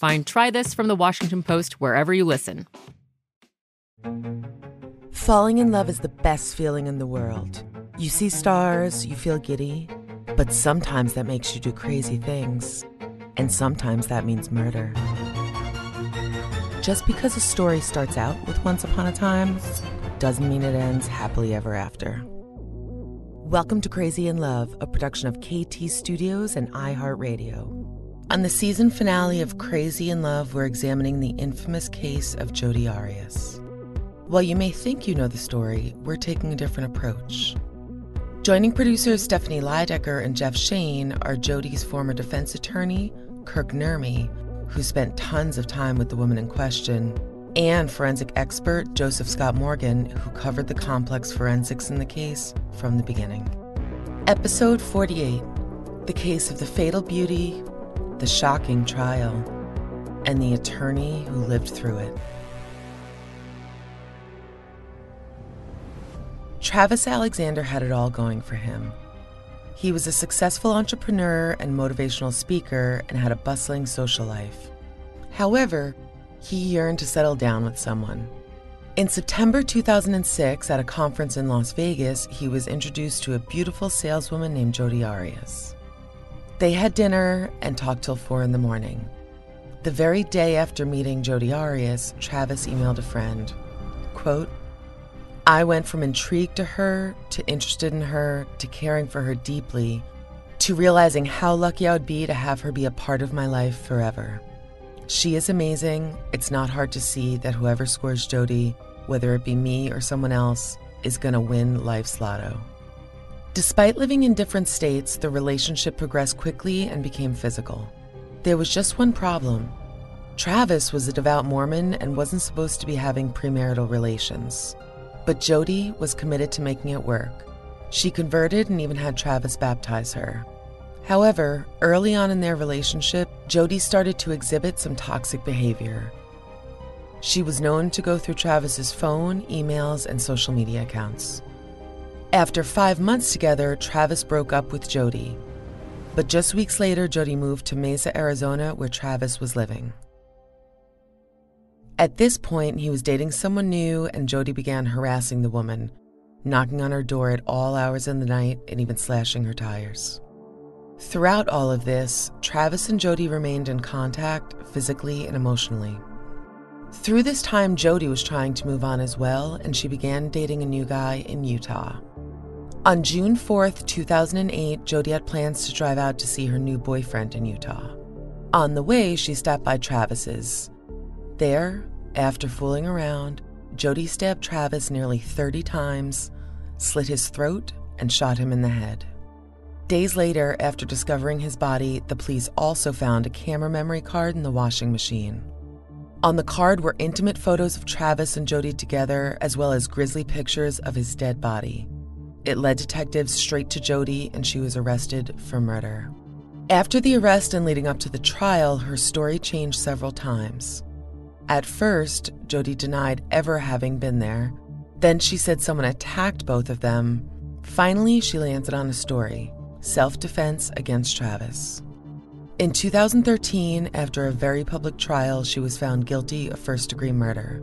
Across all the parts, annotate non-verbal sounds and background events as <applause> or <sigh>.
Find Try This from the Washington Post wherever you listen. Falling in love is the best feeling in the world. You see stars, you feel giddy, but sometimes that makes you do crazy things. And sometimes that means murder. Just because a story starts out with Once Upon a Time doesn't mean it ends happily ever after. Welcome to Crazy in Love, a production of KT Studios and iHeartRadio. On the season finale of Crazy in Love, we're examining the infamous case of Jodi Arias. While you may think you know the story, we're taking a different approach. Joining producers Stephanie Lydecker and Jeff Shane are Jodi's former defense attorney, Kirk Nurmi, who spent tons of time with the woman in question, and forensic expert Joseph Scott Morgan, who covered the complex forensics in the case from the beginning. Episode 48 The Case of the Fatal Beauty, the shocking trial, and the attorney who lived through it. Travis Alexander had it all going for him. He was a successful entrepreneur and motivational speaker and had a bustling social life. However, he yearned to settle down with someone. In September 2006, at a conference in Las Vegas, he was introduced to a beautiful saleswoman named Jodi Arias. They had dinner and talked till four in the morning. The very day after meeting Jodi Arias, Travis emailed a friend, quote, I went from intrigued to her, to interested in her, to caring for her deeply, to realizing how lucky I would be to have her be a part of my life forever. She is amazing. It's not hard to see that whoever scores Jodi, whether it be me or someone else, is going to win life's lotto. Despite living in different states, the relationship progressed quickly and became physical. There was just one problem. Travis was a devout Mormon and wasn't supposed to be having premarital relations. But Jodi was committed to making it work. She converted and even had Travis baptize her. However, early on in their relationship, Jodi started to exhibit some toxic behavior. She was known to go through Travis's phone, emails, and social media accounts. After five months together, Travis broke up with Jodi. But just weeks later, Jodi moved to Mesa, Arizona, where Travis was living. At this point, he was dating someone new, and Jodi began harassing the woman, knocking on her door at all hours of the night and even slashing her tires. Throughout all of this, Travis and Jodi remained in contact physically and emotionally. Through this time, Jodi was trying to move on as well, and she began dating a new guy in Utah. On June 4th, 2008, Jodi plans to drive out to see her new boyfriend in Utah. On the way, she stopped by Travis's. There, after fooling around, Jodi stabbed Travis nearly 30 times, slit his throat, and shot him in the head. Days later, after discovering his body, the police also found a camera memory card in the washing machine. On the card were intimate photos of Travis and Jodi together, as well as grisly pictures of his dead body. It led detectives straight to Jodi, and she was arrested for murder. After the arrest and leading up to the trial, her story changed several times. At first, Jodi denied ever having been there. Then she said someone attacked both of them. Finally, she landed on a story self defense against Travis. In 2013, after a very public trial, she was found guilty of first degree murder.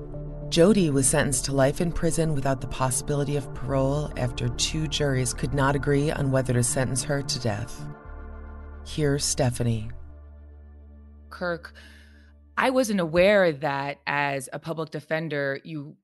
Jodi was sentenced to life in prison without the possibility of parole after two juries could not agree on whether to sentence her to death. Here's Stephanie. Kirk, I wasn't aware that as a public defender, you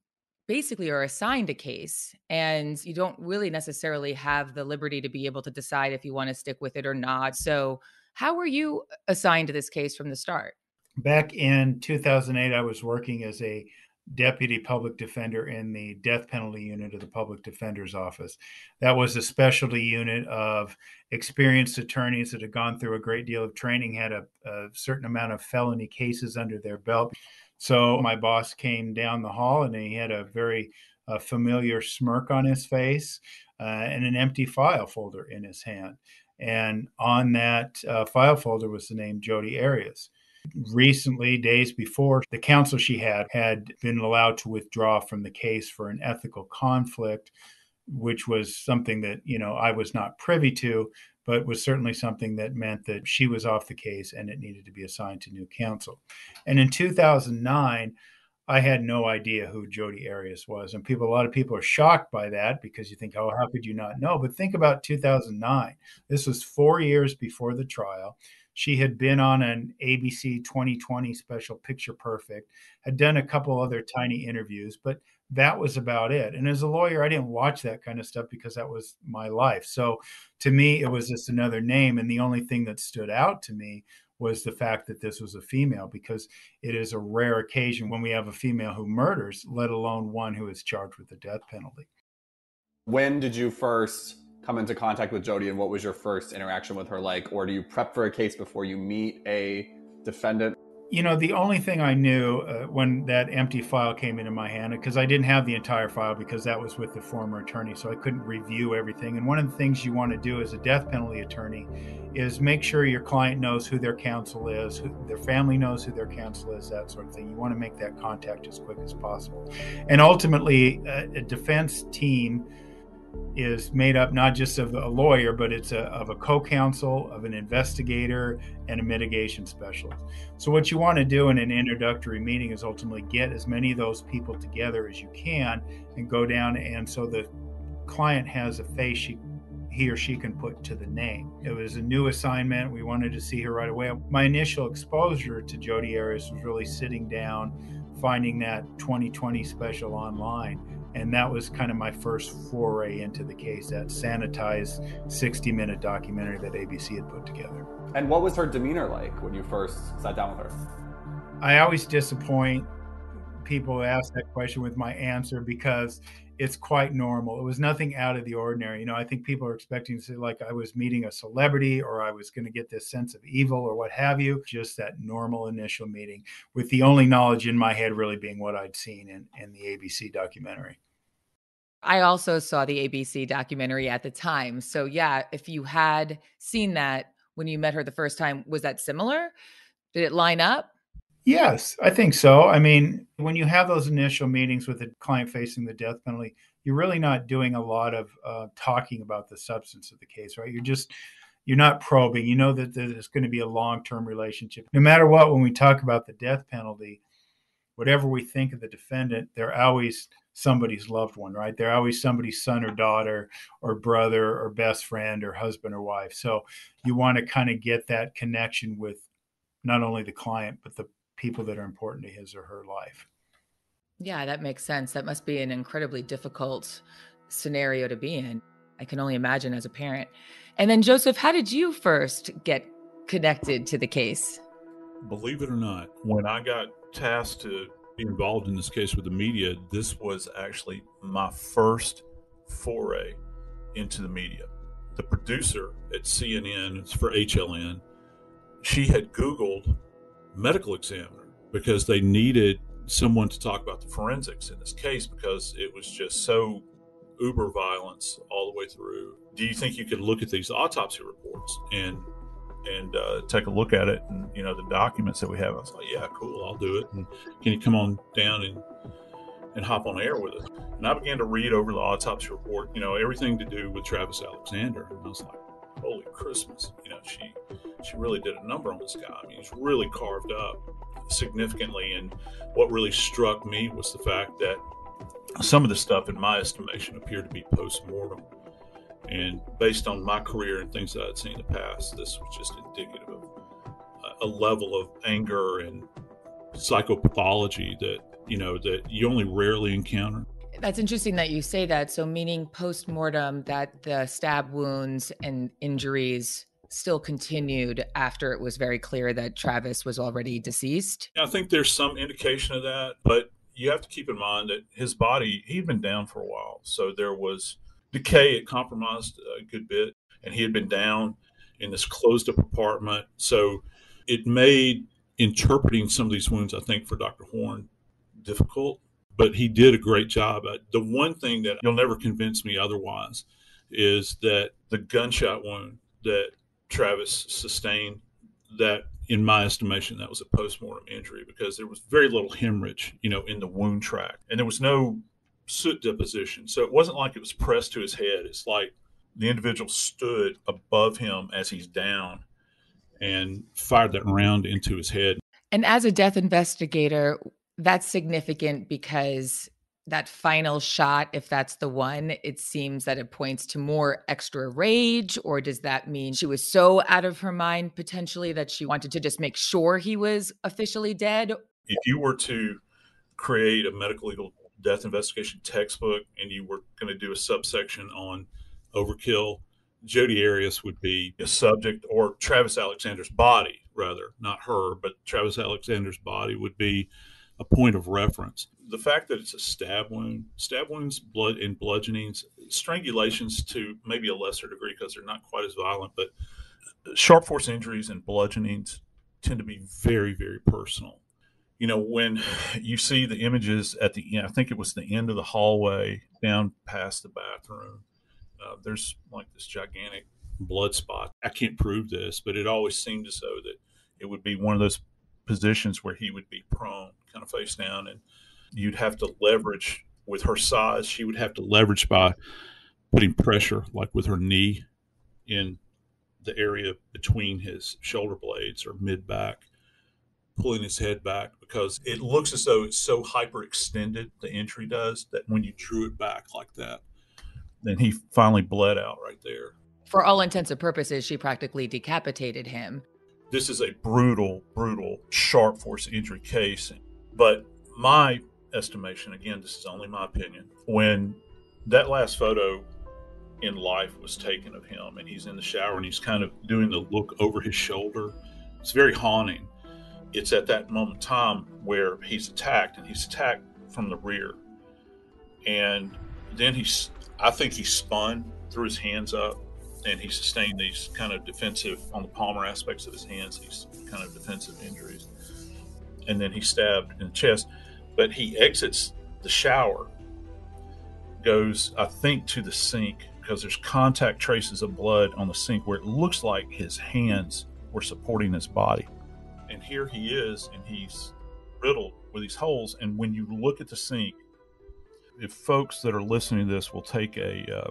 basically are assigned a case and you don't really necessarily have the liberty to be able to decide if you want to stick with it or not. So, how were you assigned to this case from the start? Back in 2008, I was working as a deputy public defender in the death penalty unit of the public defender's office. That was a specialty unit of experienced attorneys that had gone through a great deal of training, had a, a certain amount of felony cases under their belt. So my boss came down the hall and he had a very uh, familiar smirk on his face uh, and an empty file folder in his hand. And on that uh, file folder was the name Jodi Arias. Recently, days before, the counsel she had had been allowed to withdraw from the case for an ethical conflict, which was something that, you know, I was not privy to, but was certainly something that meant that she was off the case and it needed to be assigned to new counsel. And in 2009, I had no idea who Jodi Arias was. And people, a lot of people are shocked by that because you think, oh, how could you not know? But think about 2009. This was four years before the trial. She had been on an ABC 2020 special, Picture Perfect, had done a couple other tiny interviews, but that was about it. And as a lawyer, I didn't watch that kind of stuff because that was my life. So to me, it was just another name. And the only thing that stood out to me was the fact that this was a female because it is a rare occasion when we have a female who murders, let alone one who is charged with the death penalty. When did you first come into contact with Jodi and what was your first interaction with her like? Or do you prep for a case before you meet a defendant? You know, the only thing I knew uh, when that empty file came into my hand, because I didn't have the entire file because that was with the former attorney, so I couldn't review everything. And one of the things you want to do as a death penalty attorney is make sure your client knows who their counsel is, who their family knows who their counsel is, that sort of thing. You want to make that contact as quick as possible. And ultimately, a, a defense team is made up not just of a lawyer, but it's a, of a co-counsel, of an investigator, and a mitigation specialist. So what you want to do in an introductory meeting is ultimately get as many of those people together as you can and go down and so the client has a face she, he or she can put to the name. It was a new assignment. We wanted to see her right away. My initial exposure to Jodi Arias was really sitting down, finding that 2020 special online and that was kind of my first foray into the case that sanitized 60 minute documentary that abc had put together and what was her demeanor like when you first sat down with her i always disappoint people who ask that question with my answer because it's quite normal. It was nothing out of the ordinary. You know, I think people are expecting to say, like, I was meeting a celebrity or I was going to get this sense of evil or what have you. Just that normal initial meeting, with the only knowledge in my head really being what I'd seen in, in the ABC documentary. I also saw the ABC documentary at the time. So, yeah, if you had seen that when you met her the first time, was that similar? Did it line up? Yes, I think so. I mean, when you have those initial meetings with a client facing the death penalty, you're really not doing a lot of uh, talking about the substance of the case, right? You're just you're not probing. You know that there's going to be a long-term relationship. No matter what, when we talk about the death penalty, whatever we think of the defendant, they're always somebody's loved one, right? They're always somebody's son or daughter or brother or best friend or husband or wife. So you want to kind of get that connection with not only the client, but the people that are important to his or her life. Yeah, that makes sense. That must be an incredibly difficult scenario to be in. I can only imagine as a parent. And then, Joseph, how did you first get connected to the case? believe it or not, when I got tasked to be involved in this case with the media, this was actually my first foray into the media. The producer at CNN, for HLN, she had Googled medical examiner because they needed someone to talk about the forensics in this case because it was just so uber violence all the way through. Do you think you could look at these autopsy reports and and uh, take a look at it and you know the documents that we have? I was like, yeah, cool, I'll do it. And can you come on down and and hop on air with us? And I began to read over the autopsy report. You know, everything to do with Travis Alexander, and I was like, holy Christmas! You know, she she really did a number on this guy. I mean, he's really carved up significantly. And what really struck me was the fact that some of the stuff, in my estimation, appeared to be post mortem. And based on my career and things that I'd seen in the past, this was just indicative of a level of anger and psychopathology that you know that you only rarely encounter. That's interesting that you say that. So, meaning post mortem, that the stab wounds and injuries still continued after it was very clear that Travis was already deceased? I think there's some indication of that, but you have to keep in mind that his body, he'd been down for a while. So there was decay, it compromised a good bit, and he had been down in this closed up apartment. So it made interpreting some of these wounds, I think, for Dr. Horn difficult, but he did a great job. Uh, the one thing that you'll never convince me otherwise is that the gunshot wound that Travis sustained that in my estimation that was a postmortem injury because there was very little hemorrhage you know in the wound track and there was no soot deposition so it wasn't like it was pressed to his head it's like the individual stood above him as he's down and fired that round into his head and as a death investigator that's significant because that final shot, if that's the one, it seems that it points to more extra rage? Or does that mean she was so out of her mind potentially that she wanted to just make sure he was officially dead? If you were to create a medical legal death investigation textbook and you were going to do a subsection on overkill, Jodi Arias would be a subject, or Travis Alexander's body, rather, not her, but Travis Alexander's body would be a point of reference. The fact that it's a stab wound, stab wounds, blood and bludgeonings, strangulations to maybe a lesser degree because they're not quite as violent, but sharp force injuries and bludgeonings tend to be very, very personal. You know, when you see the images at the end, I think it was the end of the hallway down past the bathroom, uh, there's like this gigantic blood spot. I can't prove this, but it always seemed as though that it would be one of those positions where he would be prone, kind of face down, and you'd have to leverage with her size. She would have to leverage by putting pressure, like with her knee, in the area between his shoulder blades or mid back, pulling his head back because it looks as though it's so hyperextended, the entry does, that when you drew it back like that, then he finally bled out right there. For all intents and purposes, she practically decapitated him this is a brutal, brutal, sharp force injury case. But my estimation, again, this is only my opinion, when that last photo in life was taken of him and he's in the shower and he's kind of doing the look over his shoulder, it's very haunting. It's at that moment in time where he's attacked and he's attacked from the rear. And then he's, I think he spun, threw his hands up, and he sustained these kind of defensive on the palmar aspects of his hands, these kind of defensive injuries. And then he stabbed in the chest, but he exits the shower, goes, I think, to the sink because there's contact traces of blood on the sink where it looks like his hands were supporting his body. And here he is, and he's riddled with these holes. And when you look at the sink, if folks that are listening to this will take a uh,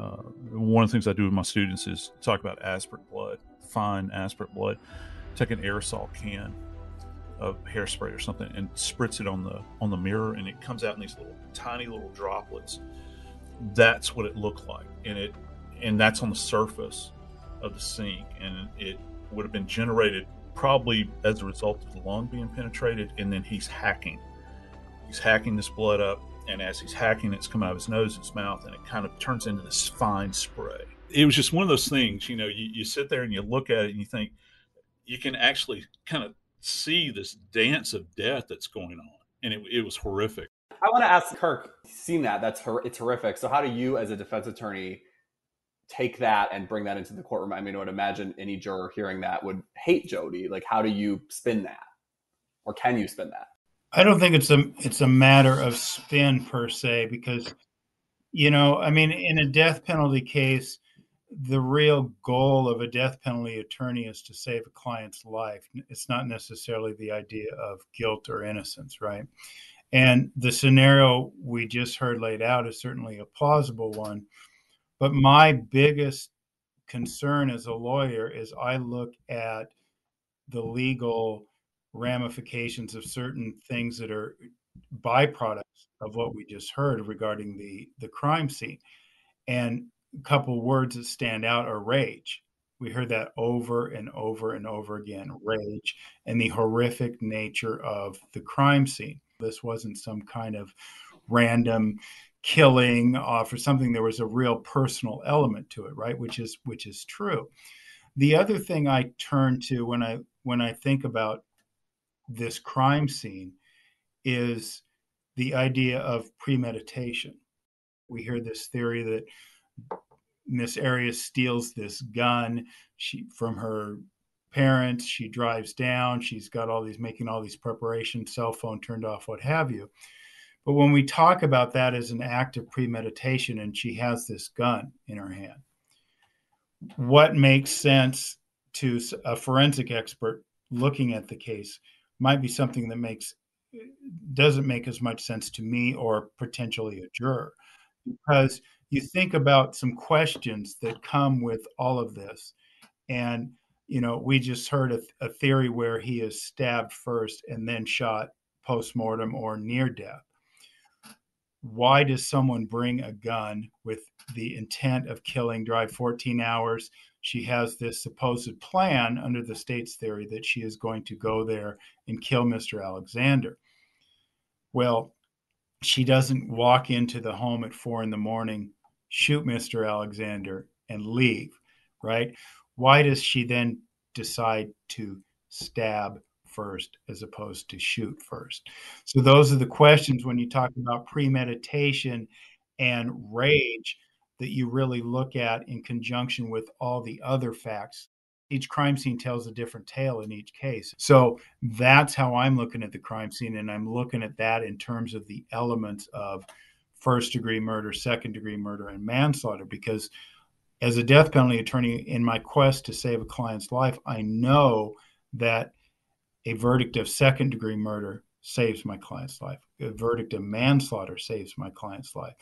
uh, one of the things I do with my students is talk about aspirate blood, fine aspirate blood. Take an aerosol can of hairspray or something and spritz it on the on the mirror, and it comes out in these little tiny little droplets. That's what it looked like, and it and that's on the surface of the sink, and it would have been generated probably as a result of the lung being penetrated, and then he's hacking. He's hacking this blood up and as he's hacking, it's coming out of his nose his mouth, and it kind of turns into this fine spray. It was just one of those things, you know. You, you sit there and you look at it and you think, you can actually kind of see this dance of death that's going on, and it, it was horrific. I want to ask Kirk, seen that? That's her. It's horrific. So, how do you, as a defense attorney, take that and bring that into the courtroom? I mean, I would imagine any juror hearing that would hate Jodi. Like, how do you spin that, or can you spin that? I don't think it's a it's a matter of spin per se because you know, I mean, in a death penalty case, the real goal of a death penalty attorney is to save a client's life. It's not necessarily the idea of guilt or innocence, right? And the scenario we just heard laid out is certainly a plausible one. But my biggest concern as a lawyer is I look at the legal ramifications of certain things that are byproducts of what we just heard regarding the the crime scene. And a couple words that stand out are rage. We heard that over and over and over again rage and the horrific nature of the crime scene. This wasn't some kind of random killing uh, off or something there was a real personal element to it right which is which is true the other thing i turn to when i when i think about this crime scene is the idea of premeditation. We hear this theory that Miss Arias steals this gun she from her parents. She drives down. She's got all these making all these preparations, cell phone turned off, what have you. But when we talk about that as an act of premeditation, and she has this gun in her hand, what makes sense to a forensic expert looking at the case might be something that makes doesn't make as much sense to me or potentially a juror. Because you think about some questions that come with all of this. And you know we just heard a, a theory where he is stabbed first and then shot post-mortem or near death why does someone bring a gun with the intent of killing drive 14 hours she has this supposed plan under the state's theory that she is going to go there and kill Mr. Alexander. Well, she doesn't walk into the home at four in the morning, shoot Mr. Alexander, and leave, right? Why does she then decide to stab first as opposed to shoot first? So, those are the questions when you talk about premeditation and rage that you really look at in conjunction with all the other facts. Each crime scene tells a different tale in each case. So that's how I'm looking at the crime scene. And I'm looking at that in terms of the elements of first degree murder, second degree murder, and manslaughter. Because as a death penalty attorney, in my quest to save a client's life, I know that a verdict of second degree murder saves my client's life, a verdict of manslaughter saves my client's life.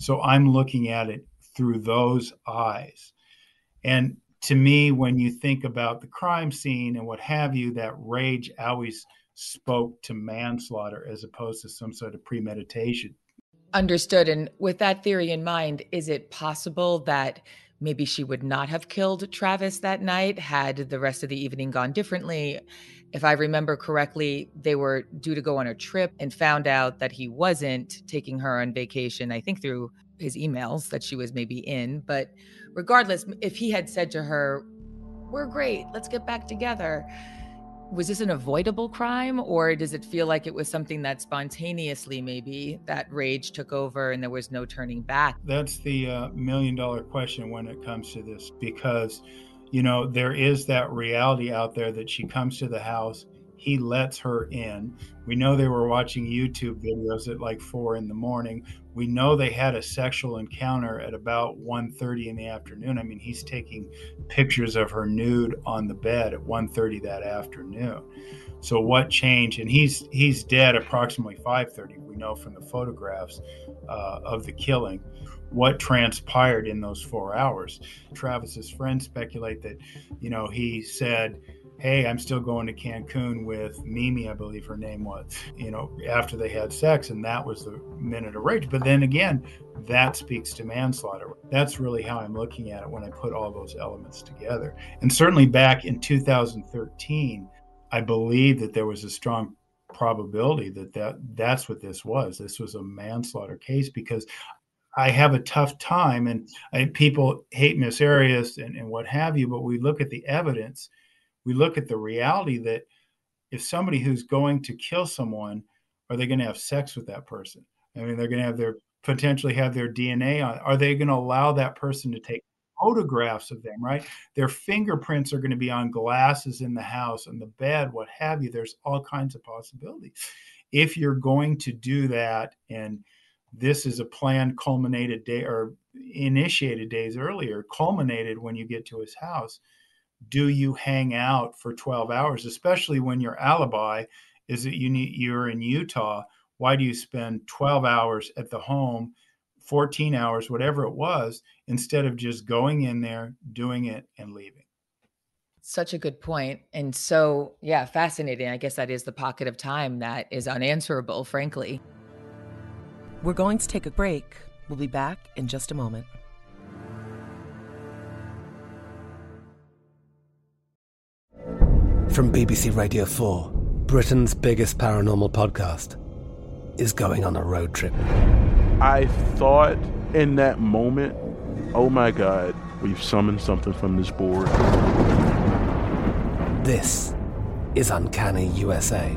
So I'm looking at it through those eyes. And to me, when you think about the crime scene and what have you, that rage always spoke to manslaughter as opposed to some sort of premeditation. Understood. And with that theory in mind, is it possible that maybe she would not have killed Travis that night had the rest of the evening gone differently? If I remember correctly, they were due to go on a trip and found out that he wasn't taking her on vacation, I think through his emails that she was maybe in. But regardless, if he had said to her, We're great, let's get back together, was this an avoidable crime or does it feel like it was something that spontaneously maybe that rage took over and there was no turning back? That's the uh, million dollar question when it comes to this because, you know, there is that reality out there that she comes to the house he lets her in. We know they were watching YouTube videos at like four in the morning. We know they had a sexual encounter at about 1.30 in the afternoon. I mean, he's taking pictures of her nude on the bed at 1.30 that afternoon. So what changed? And he's he's dead approximately 5:30. We know from the photographs uh, of the killing what transpired in those four hours. Travis's friends speculate that, you know, he said hey, I'm still going to Cancun with Mimi, I believe her name was, you know, after they had sex. And that was the minute of rage. But then again, that speaks to manslaughter. That's really how I'm looking at it when I put all those elements together. And certainly back in 2013, I believe that there was a strong probability that, that that's what this was. This was a manslaughter case because I have a tough time, and I, people hate Miss Arias and, and what have you, but we look at the evidence we look at the reality that if somebody who's going to kill someone, are they going to have sex with that person? I mean, they're going to have their potentially have their DNA on. Are they going to allow that person to take photographs of them, right? Their fingerprints are going to be on glasses in the house and the bed, what have you. There's all kinds of possibilities. If you're going to do that, and this is a plan culminated day or initiated days earlier, culminated when you get to his house, do you hang out for 12 hours, especially when your alibi is that you need, you're in Utah? Why do you spend 12 hours at the home 14 hours, whatever it was, instead of just going in there, doing it, and leaving. Such a good point. And so, yeah, fascinating. I guess that is the pocket of time that is unanswerable, frankly. We're going to take a break. We'll be back in just a moment. From BBC Radio 4, Britain's biggest paranormal podcast is going on a road trip. I thought in that moment, oh my God, we've summoned something from this board. This is Uncanny USA.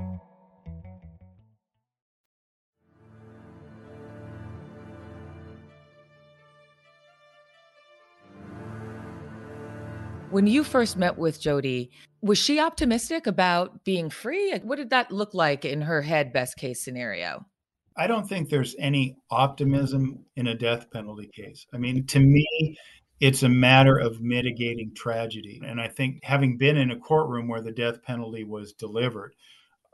When you first met with Jodi, was she optimistic about being free? What did that look like in her head, best case scenario? I don't think there's any optimism in a death penalty case. I mean, to me, it's a matter of mitigating tragedy. And I think having been in a courtroom where the death penalty was delivered,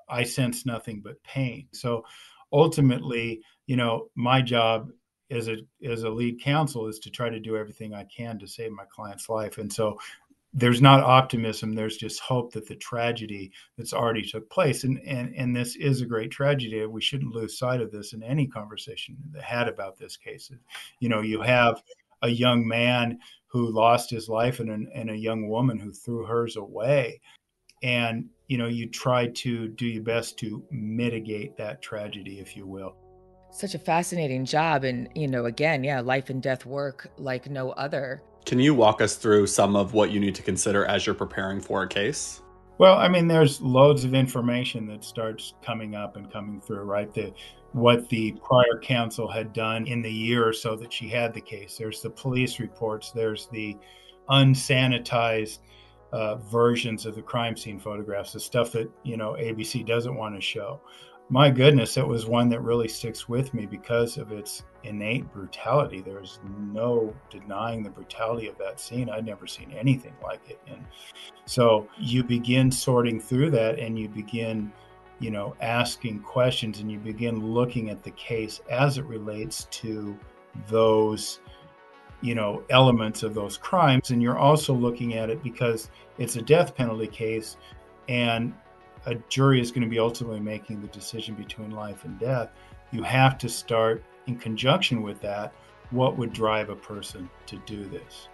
I sense nothing but pain. So ultimately, you know, my job as a as a lead counsel is to try to do everything I can to save my client's life. And so there's not optimism there's just hope that the tragedy that's already took place and and and this is a great tragedy we shouldn't lose sight of this in any conversation that had about this case. You know you have a young man who lost his life and, an, and a young woman who threw hers away. And you know you try to do your best to mitigate that tragedy if you will. Such a fascinating job and you know again yeah life and death work like no other can you walk us through some of what you need to consider as you're preparing for a case? Well, I mean, there's loads of information that starts coming up and coming through, right? The what the prior counsel had done in the year or so that she had the case. There's the police reports. There's the unsanitized uh, versions of the crime scene photographs, the stuff that you know ABC doesn't want to show my goodness, it was one that really sticks with me because of its innate brutality. There's no denying the brutality of that scene. I'd never seen anything like it. And so you begin sorting through that and you begin, you know, asking questions and you begin looking at the case as it relates to those you know, elements of those crimes. And you're also looking at it because it's a death penalty case and a jury is going to be ultimately making the decision between life and death. You have to start in conjunction with that. What would drive a person to do this?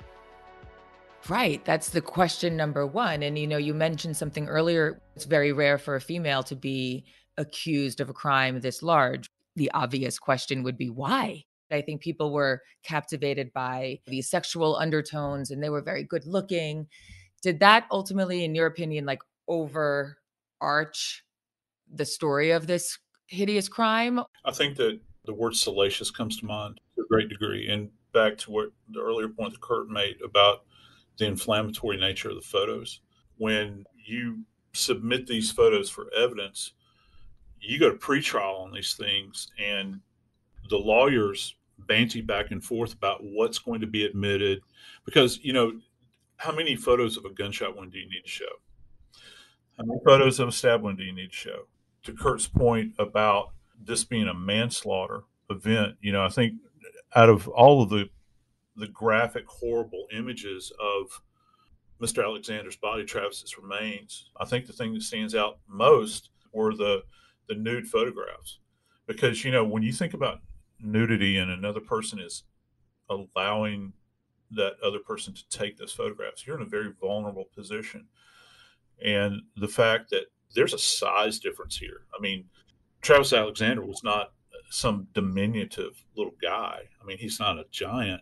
Right. That's the question number one. And, you know, you mentioned something earlier. It's very rare for a female to be accused of a crime this large. The obvious question would be why? I think people were captivated by these sexual undertones and they were very good looking. Did that ultimately, in your opinion, like overarch the story of this hideous crime? I think that the word salacious comes to mind to a great degree. And back to what the earlier point that Kirk made about the inflammatory nature of the photos. When you submit these photos for evidence, you go to pretrial on these things, and the lawyers banty back and forth about what's going to be admitted. Because, you know, how many photos of a gunshot wound do you need to show? How many photos of a stab wound do you need to show? To Kirk's point about this being a manslaughter event, you know, I think out of all of the the graphic, horrible images of Mr. Alexander's body, Travis's remains, I think the thing that stands out most were the the nude photographs, because you know when you think about nudity and another person is allowing that other person to take those photographs, you're in a very vulnerable position, and the fact that there's a size difference here. I mean, Travis Alexander was not some diminutive little guy. I mean, he's not a giant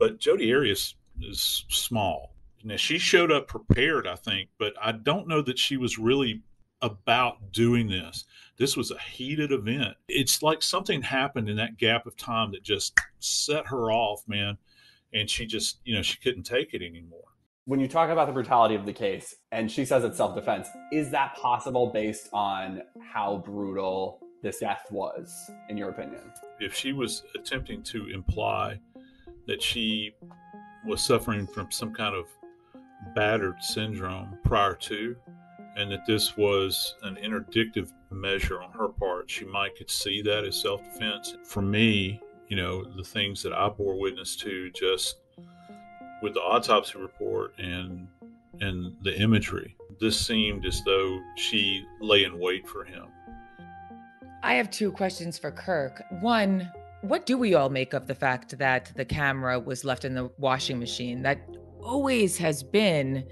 but Jodi Arias is small. Now she showed up prepared, I think, but I don't know that she was really about doing this. This was a heated event. It's like something happened in that gap of time that just set her off, man. And she just, you know, she couldn't take it anymore. When you talk about the brutality of the case, and she says it's self defense, is that possible based on how brutal this death was, in your opinion? If she was attempting to imply that she was suffering from some kind of battered syndrome prior to, and that this was an interdictive measure on her part. She might could see that as self defense. For me, you know, the things that I bore witness to just with the autopsy report and and the imagery, this seemed as though she lay in wait for him. I have two questions for Kirk. One, what do we all make of the fact that the camera was left in the washing machine? That always has been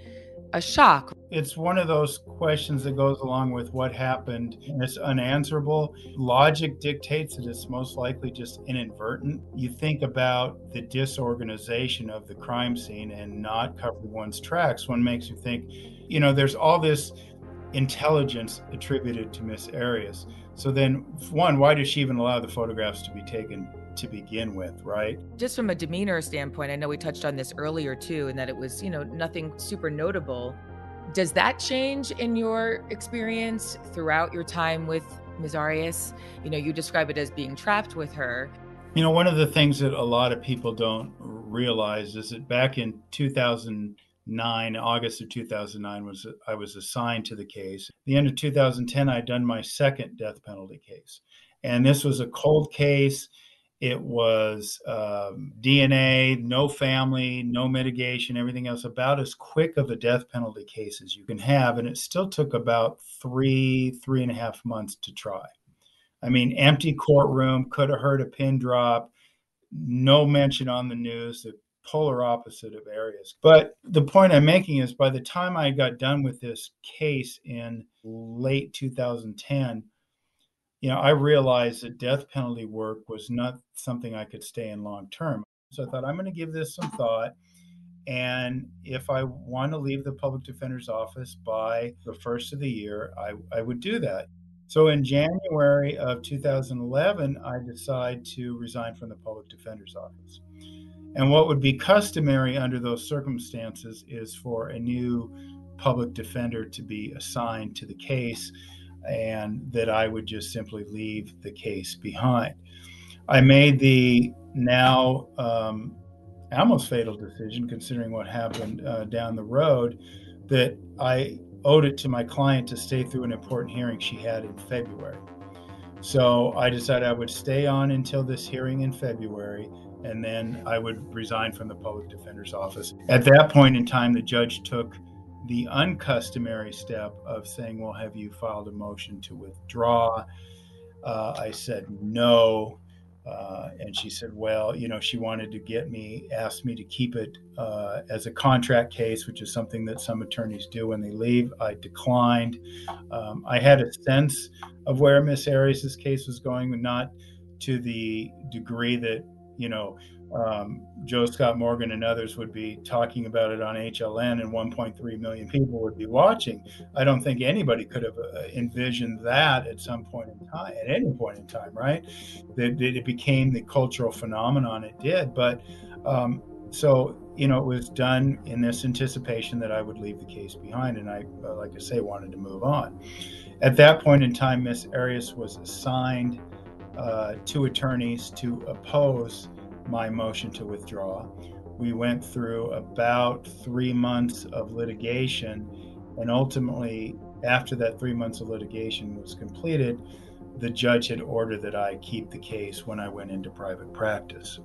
a shock. It's one of those questions that goes along with what happened. It's unanswerable. Logic dictates that it's most likely just inadvertent. You think about the disorganization of the crime scene and not covering one's tracks. One makes you think, you know, there's all this intelligence attributed to Miss Arias. So then, one, why does she even allow the photographs to be taken to begin with, right? Just from a demeanor standpoint, I know we touched on this earlier too, and that it was, you know, nothing super notable. Does that change in your experience throughout your time with Ms. Arias? You know, you describe it as being trapped with her. You know, one of the things that a lot of people don't realize is that back in 2009, August of 2009 was I was assigned to the case. At the end of 2010, I'd done my second death penalty case, and this was a cold case. It was um, DNA, no family, no mitigation, everything else. About as quick of a death penalty case as you can have, and it still took about three, three and a half months to try. I mean, empty courtroom, could have heard a pin drop, no mention on the news. The polar opposite of Arias. But the point I'm making is by the time I got done with this case in late 2010, you know, I realized that death penalty work was not something I could stay in long term. So I thought I'm going to give this some thought. And if I want to leave the public defender's office by the first of the year, I, I would do that. So in January of 2011, I decide to resign from the public defender's office. And what would be customary under those circumstances is for a new public defender to be assigned to the case and that I would just simply leave the case behind. I made the now um, almost fatal decision, considering what happened uh, down the road, that I owed it to my client to stay through an important hearing she had in February. So I decided I would stay on until this hearing in February and then I would resign from the public defender's office. At that point in time, the judge took the uncustomary step of saying, Well, have you filed a motion to withdraw? Uh, I said no. Uh, and she said, well, you know, she wanted to get me, asked me to keep it uh, as a contract case, which is something that some attorneys do when they leave. I declined. Um, I had a sense of where Miss Arias's case was going, but not to the degree that, you know, um, Joe Scott Morgan and others would be talking about it on HLN and 1.3 million people would be watching. I don't think anybody could have uh, envisioned that at some point in time, at any point in time, right? That, that it became the cultural phenomenon it did. But um, so, you know, it was done in this anticipation that I would leave the case behind. And I, uh, like I say, wanted to move on. At that point in time, Miss Arias was assigned uh, two attorneys to oppose my motion to withdraw. We went through about three months of litigation, and ultimately, after that three months of litigation was completed, the judge had ordered that I keep the case when I went into private practice.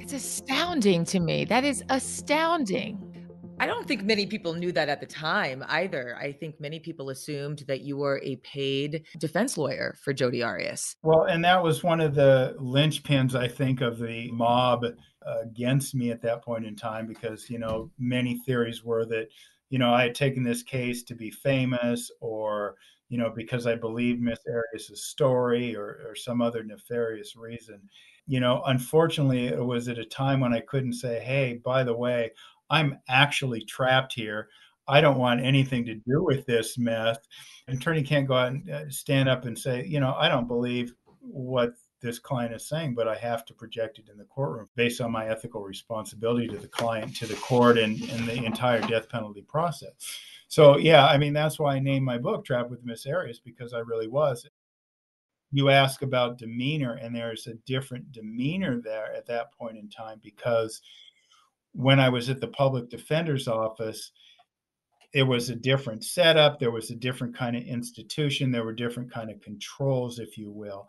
It's astounding to me. That is astounding. I don't think many people knew that at the time either. I think many people assumed that you were a paid defense lawyer for Jodi Arias. Well, and that was one of the linchpins, I think, of the mob uh, against me at that point in time because, you know, many theories were that, you know, I had taken this case to be famous or, you know, because I believed Miss Arias's story or, or some other nefarious reason. You know, unfortunately, it was at a time when I couldn't say, hey, by the way, I'm actually trapped here. I don't want anything to do with this mess. Attorney can't go out and uh, stand up and say, you know, I don't believe what this client is saying, but I have to project it in the courtroom based on my ethical responsibility to the client, to the court, and, and the entire death penalty process. So, yeah, I mean, that's why I named my book Trapped with Miss Arias, because I really was. You ask about demeanor, and there's a different demeanor there at that point in time because when I was at the public defender's office, it was a different setup. There was a different kind of institution. There were different kind of controls, if you will.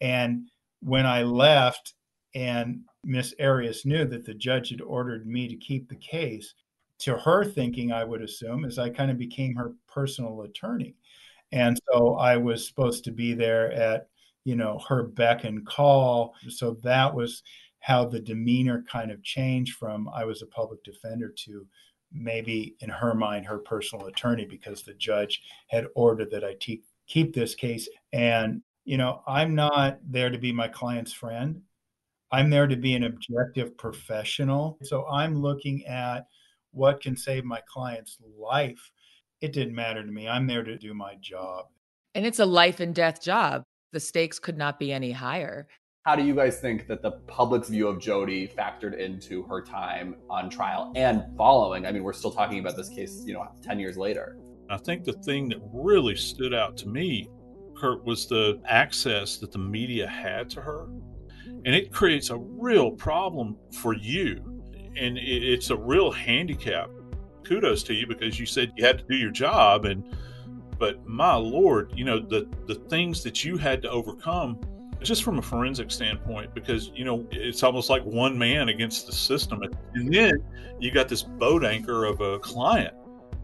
And when I left, and Miss Arias knew that the judge had ordered me to keep the case, to her thinking, I would assume, is I kind of became her personal attorney. And so I was supposed to be there at, you know, her beck and call. So that was how the demeanor kind of changed from I was a public defender to maybe in her mind her personal attorney because the judge had ordered that I te- keep this case. And you know I'm not there to be my client's friend. I'm there to be an objective professional. So I'm looking at what can save my client's life. It didn't matter to me. I'm there to do my job. And it's a life and death job. The stakes could not be any higher how do you guys think that the public's view of Jodi factored into her time on trial and following? I mean, we're still talking about this case, you know, 10 years later. I think the thing that really stood out to me, Kirk, was the access that the media had to her. And it creates a real problem for you. And it's a real handicap. Kudos to you because you said you had to do your job. And, but my Lord, you know, the, the things that you had to overcome just from a forensic standpoint, because you know it's almost like one man against the system, and then you got this boat anchor of a client,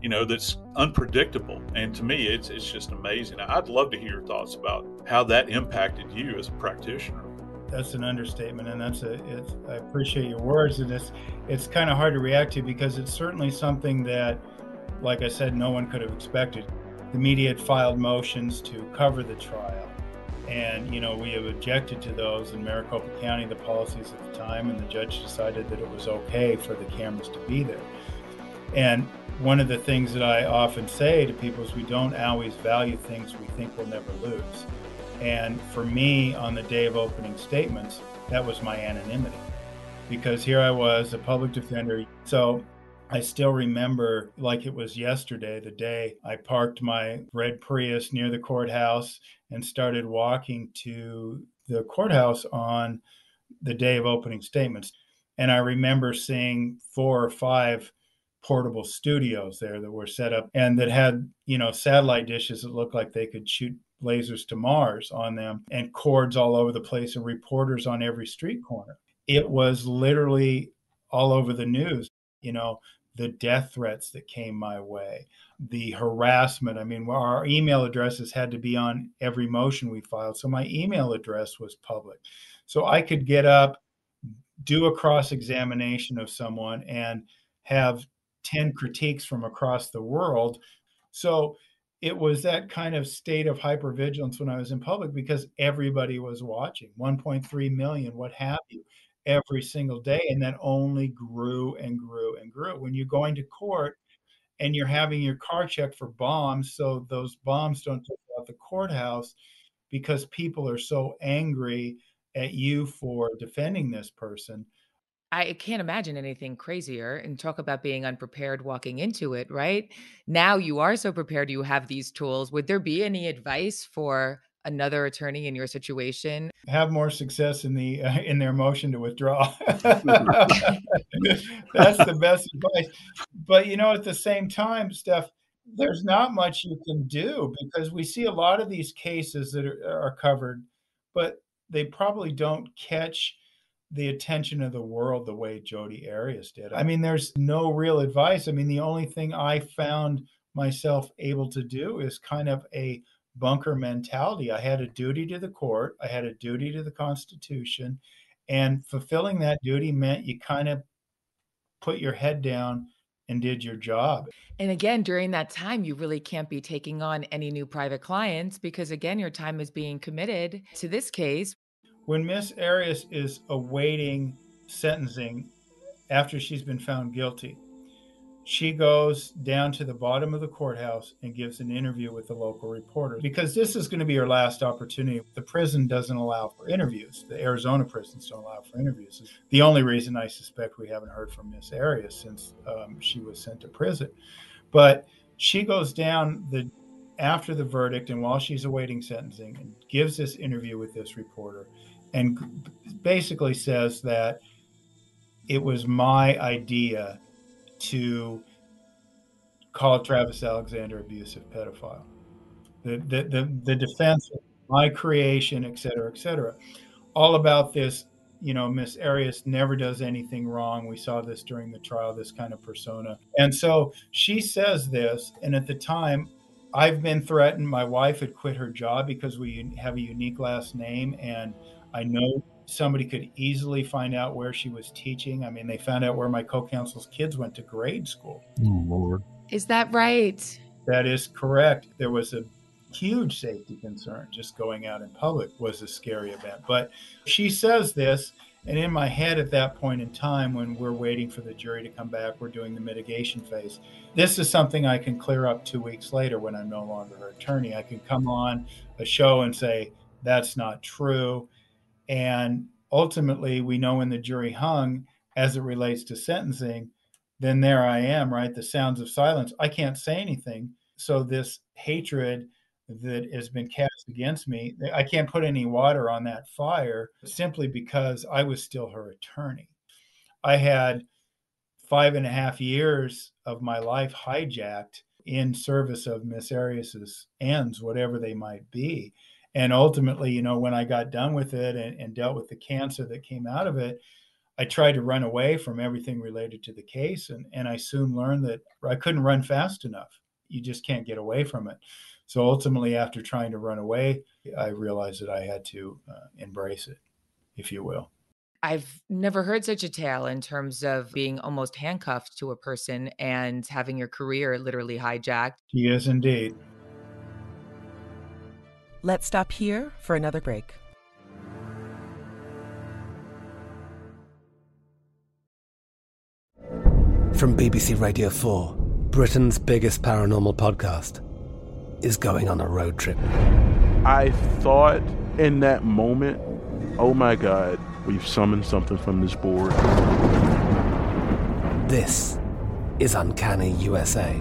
you know, that's unpredictable. And to me, it's it's just amazing. I'd love to hear your thoughts about how that impacted you as a practitioner. That's an understatement, and that's a. It's, I appreciate your words, and it's it's kind of hard to react to because it's certainly something that, like I said, no one could have expected. The media had filed motions to cover the trial and, you know, we have objected to those in Maricopa County, the policies at the time, and the judge decided that it was okay for the cameras to be there. And one of the things that I often say to people is we don't always value things we think we'll never lose. And for me, on the day of opening statements, that was my anonymity because here I was, a public defender. So I still remember like it was yesterday, the day I parked my red Prius near the courthouse and started walking to the courthouse on the day of opening statements. And I remember seeing four or five portable studios there that were set up and that had, you know, satellite dishes that looked like they could shoot lasers to Mars on them and cords all over the place and reporters on every street corner. It was literally all over the news. You know, the death threats that came my way, the harassment. I mean, our email addresses had to be on every motion we filed. So my email address was public. So I could get up, do a cross examination of someone, and have 10 critiques from across the world. So it was that kind of state of hypervigilance when I was in public because everybody was watching 1.3 million, what have you every single day. And that only grew and grew and grew. When you're going to court and you're having your car checked for bombs, so those bombs don't take out the courthouse because people are so angry at you for defending this person. I can't imagine anything crazier and talk about being unprepared walking into it, right? Now you are so prepared, you have these tools. Would there be any advice for another attorney in your situation? Have more success in the uh, in their motion to withdraw. <laughs> That's the best advice. But you know at the same time steph there's not much you can do because we see a lot of these cases that are, are covered but they probably don't catch the attention of the world the way jodi arias did. I mean there's no real advice. I mean the only thing i found myself able to do is kind of a bunker mentality. I had a duty to the court, I had a duty to the Constitution, and fulfilling that duty meant you kind of put your head down and did your job. And again, during that time, you really can't be taking on any new private clients because, again, your time is being committed to this case. When Miss Arias is awaiting sentencing after she's been found guilty, she goes down to the bottom of the courthouse and gives an interview with the local reporter because this is going to be her last opportunity. The prison doesn't allow for interviews. The Arizona prisons don't allow for interviews. The only reason I suspect we haven't heard from Miss Arias since um, she was sent to prison. But she goes down the after the verdict and while she's awaiting sentencing and gives this interview with this reporter and basically says that it was my idea to call Travis Alexander abusive pedophile. The, the, the, the defense of my creation, et cetera, et cetera. All about this, you know, Miss Arias never does anything wrong. We saw this during the trial, this kind of persona. And so she says this, and at the time, I've been threatened. My wife had quit her job because we have a unique last name, and I know somebody could easily find out where she was teaching. I mean, they found out where my co-counsel's kids went to grade school. Oh Lord. Is that right? That is correct. There was a huge safety concern. Just going out in public was a scary event. But she says this, and in my head at that point in time, when we're waiting for the jury to come back, we're doing the mitigation phase. This is something I can clear up two weeks later when I'm no longer her attorney. I can come on a show and say, that's not true and ultimately, we know when the jury hung as it relates to sentencing, then there I am, right? The sounds of silence. I can't say anything. So, this hatred that has been cast against me, I can't put any water on that fire simply because I was still her attorney. I had five and a half years of my life hijacked in service of Miss Arias's ends, whatever they might be and ultimately you know when i got done with it and, and, dealt with the cancer that came out of it i tried to run away from everything related to the case and, and i soon learned that i couldn't run fast enough you just can't get away from it so ultimately after trying to run away i realized that i had to uh, embrace it if you will I've never heard such a tale in terms of being almost handcuffed to a person and having your career literally hijacked. Yes, indeed. Let's stop here for another break. From BBC Radio 4, Britain's biggest paranormal podcast is going on a road trip. I thought in that moment, oh my God, we've summoned something from this board. This is Uncanny USA.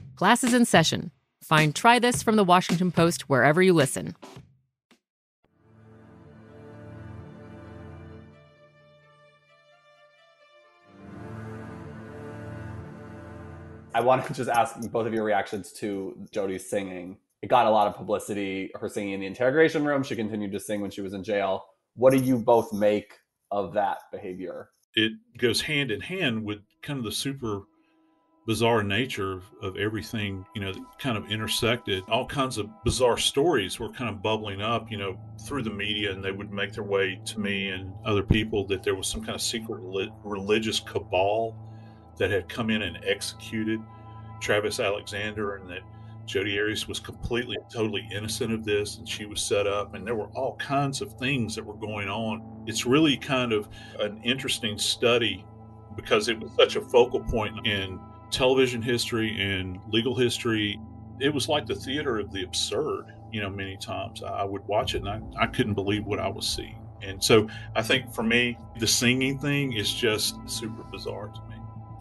Classes in session. Find Try This from the Washington Post wherever you listen. I want to just ask both of your reactions to Jodi's singing. It got a lot of publicity, her singing in the interrogation room. She continued to sing when she was in jail. What do you both make of that behavior? It goes hand in hand with kind of the super bizarre nature of, of everything, you know, kind of intersected. All kinds of bizarre stories were kind of bubbling up, you know, through the media, and they would make their way to me and other people that there was some kind of secret religious cabal that had come in and executed Travis Alexander and that Jodi Arias was completely totally innocent of this and she was set up and there were all kinds of things that were going on. It's really kind of an interesting study because it was such a focal point in television history and legal history. It was like the theater of the absurd, you know, many times. I would watch it and I, I couldn't believe what I was seeing. And so I think for me, the singing thing is just super bizarre to me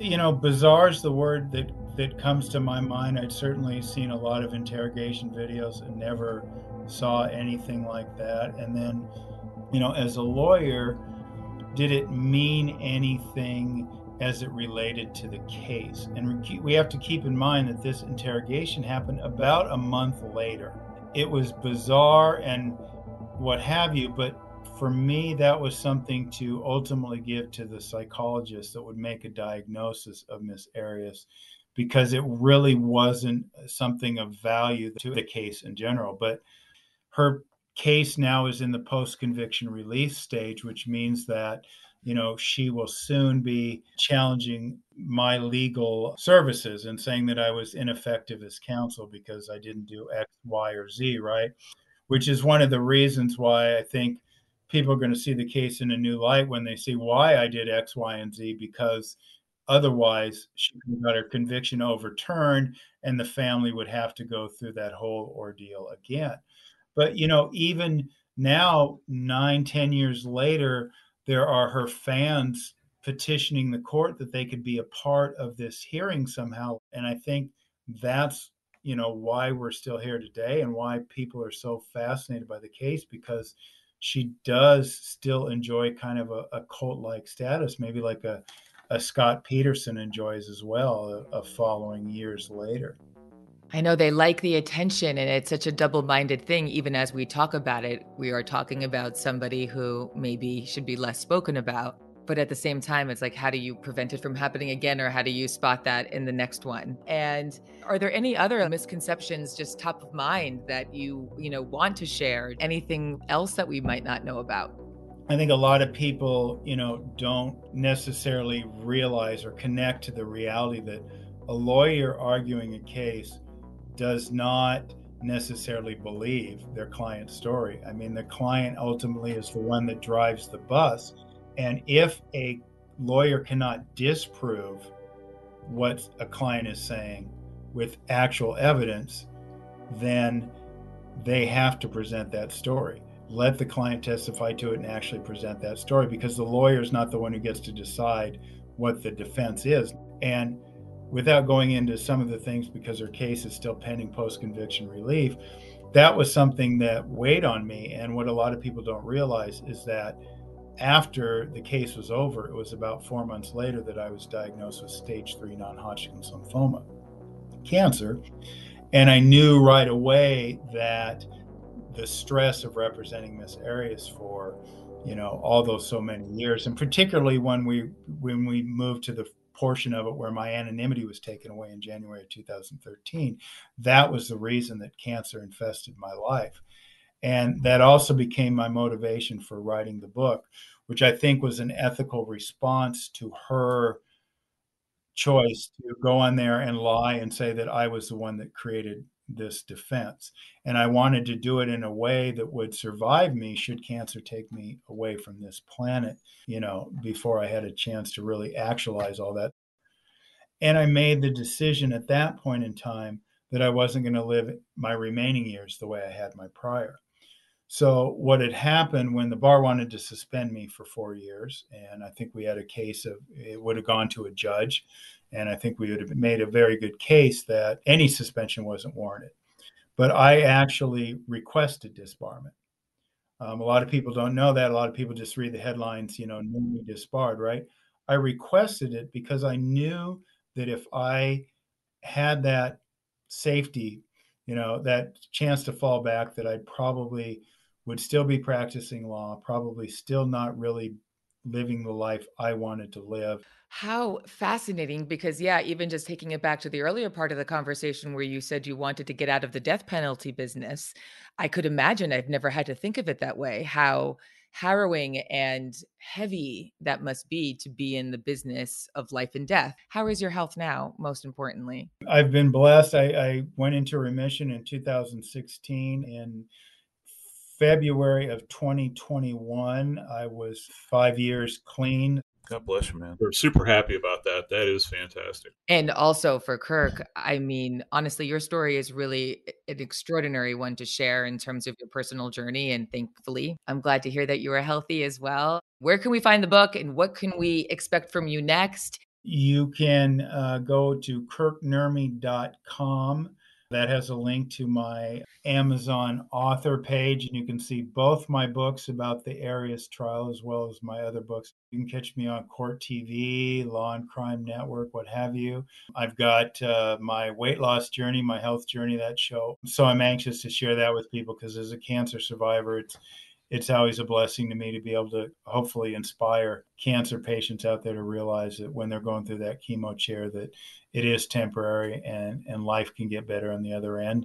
you know, bizarre is the word that that comes to my mind. I'd certainly seen a lot of interrogation videos and never saw anything like that. And then, you know, as a lawyer, did it mean anything as it related to the case? And we have to keep in mind that this interrogation happened about a month later. It was bizarre and what have you, but for me, that was something to ultimately give to the psychologist that would make a diagnosis of Miss Arias because it really wasn't something of value to the case in general. But her case now is in the post conviction release stage, which means that you know she will soon be challenging my legal services and saying that I was ineffective as counsel because I didn't do X, Y, or Z, right? Which is one of the reasons why I think people are going to see the case in a new light when they see why I did X, Y, and Z, because otherwise she got her conviction overturned and the family would have to go through that whole ordeal again. But, you know, even now, nine, ten years later, there are her fans petitioning the court that they could be a part of this hearing somehow. And I think that's you know why we're still here today and why people are so fascinated by the case because she does still enjoy kind of a, a cult like status, maybe like a, a Scott Peterson enjoys as well, a, a following years later. I know they like the attention, and it's such a double minded thing. Even as we talk about it, we are talking about somebody who maybe should be less spoken about. but at the same time it's like how do you prevent it from happening again or how do you spot that in the next one and are there any other misconceptions just top of mind that you you know want to share anything else that we might not know about I think a lot of people, you know, don't necessarily realize or connect to the reality that a lawyer arguing a case does not necessarily believe their client's story. I mean, the client ultimately is the one that drives the bus. And if a lawyer cannot disprove what a client is saying with actual evidence, then they have to present that story let the client testify to it and actually present that story because the lawyer is not the one who gets to decide what the defense is. And without going into some of the things because her case is still pending post conviction relief, that was something that weighed on me. And what a lot of people don't realize is that after the case was over, it was about four months later that I was diagnosed with stage three non Hodgkin's lymphoma cancer. And I knew right away that the stress of representing Miss Arias for, you know, all those so many years, and particularly when we when we moved to the portion of it where my anonymity was taken away in January of 2013, that was the reason that cancer infested my life. And that also became my motivation for writing the book, which I think was an ethical response to her choice to go on there and lie and say that I was the one that created this defense. And I wanted to do it in a way that would survive me should cancer take me away from this planet, you know, before I had a chance to really actualize all that. And I made the decision at that point in time that I wasn't going to live my remaining years the way I had my prior. So, what had happened when the bar wanted to suspend me for four years, and I think we had a case of it would have gone to a judge, and I think we would have made a very good case that any suspension wasn't warranted. But I actually requested disbarment. Um, a lot of people don't know that. A lot of people just read the headlines, you know, newly disbarred, right? I requested it because I knew that if I had that safety, you know, that chance to fall back, that I probably would still be practicing law, probably still not really living the life I wanted to live. How fascinating because yeah, even just taking it back to the earlier part of the conversation where you said you wanted to get out of the death penalty business, I could imagine I've never had to think of it that way. How harrowing and heavy that must be to be in the business of life and death. How is your health now, most importantly? I've been blessed. I, I went into remission in 2016 and February of 2021, I was five years clean. God bless you, man. We're super happy about that. That is fantastic. And also for Kirk, I mean, honestly, your story is really an extraordinary one to share in terms of your personal journey. And thankfully, I'm glad to hear that you are healthy as well. Where can we find the book and what can we expect from you next? You can uh, go to kirknurmi.com that has a link to my Amazon author page, and you can see both my books about the Arias trial as well as my other books. You can catch me on Court TV, Law and Crime Network, what have you. I've got uh, my weight loss journey, my health journey, that show. So I'm anxious to share that with people because as a cancer survivor, it's it's always a blessing to me to be able to hopefully inspire cancer patients out there to realize that when they're going through that chemo chair that it is temporary and, and life can get better on the other end.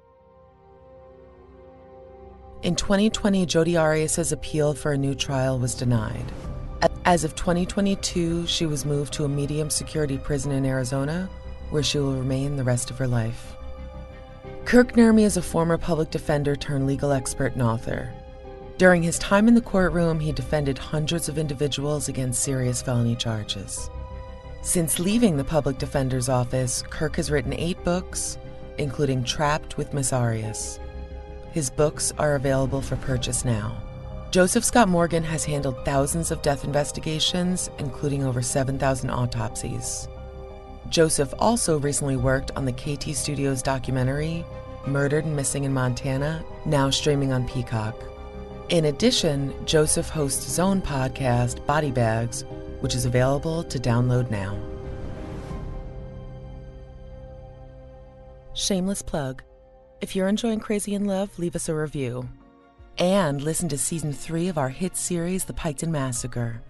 In 2020, Jodi Arias' appeal for a new trial was denied. As of 2022, she was moved to a medium security prison in Arizona, where she will remain the rest of her life. Kirk Nurmi is a former public defender turned legal expert and author. During his time in the courtroom, he defended hundreds of individuals against serious felony charges. Since leaving the public defender's office, Kirk has written eight books, including Trapped with Miss Arias. His books are available for purchase now. Joseph Scott Morgan has handled thousands of death investigations, including over 7,000 autopsies. Joseph also recently worked on the KT Studios documentary, Murdered and Missing in Montana, now streaming on Peacock. In addition, Joseph hosts his own podcast, Body Bags, which is available to download now. Shameless plug. If you're enjoying Crazy in Love, leave us a review. And listen to season three of our hit series, The Piketon Massacre.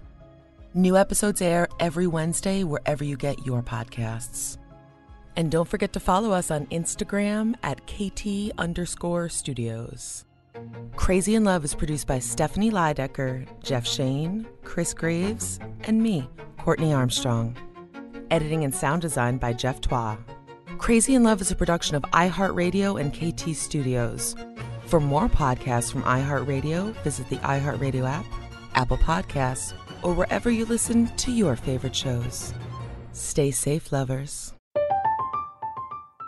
New episodes air every Wednesday wherever you get your podcasts. And don't forget to follow us on Instagram at KT underscore studios. Crazy in Love is produced by Stephanie Lydecker, Jeff Shane, Chris Graves, and me, Courtney Armstrong. Editing and sound design by Jeff Twa. Crazy in Love is a production of iHeartRadio and KT Studios. For more podcasts from iHeartRadio, visit the iHeartRadio app, Apple Podcasts, or wherever you listen to your favorite shows. Stay safe, lovers.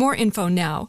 more info now.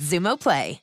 Xumo Play.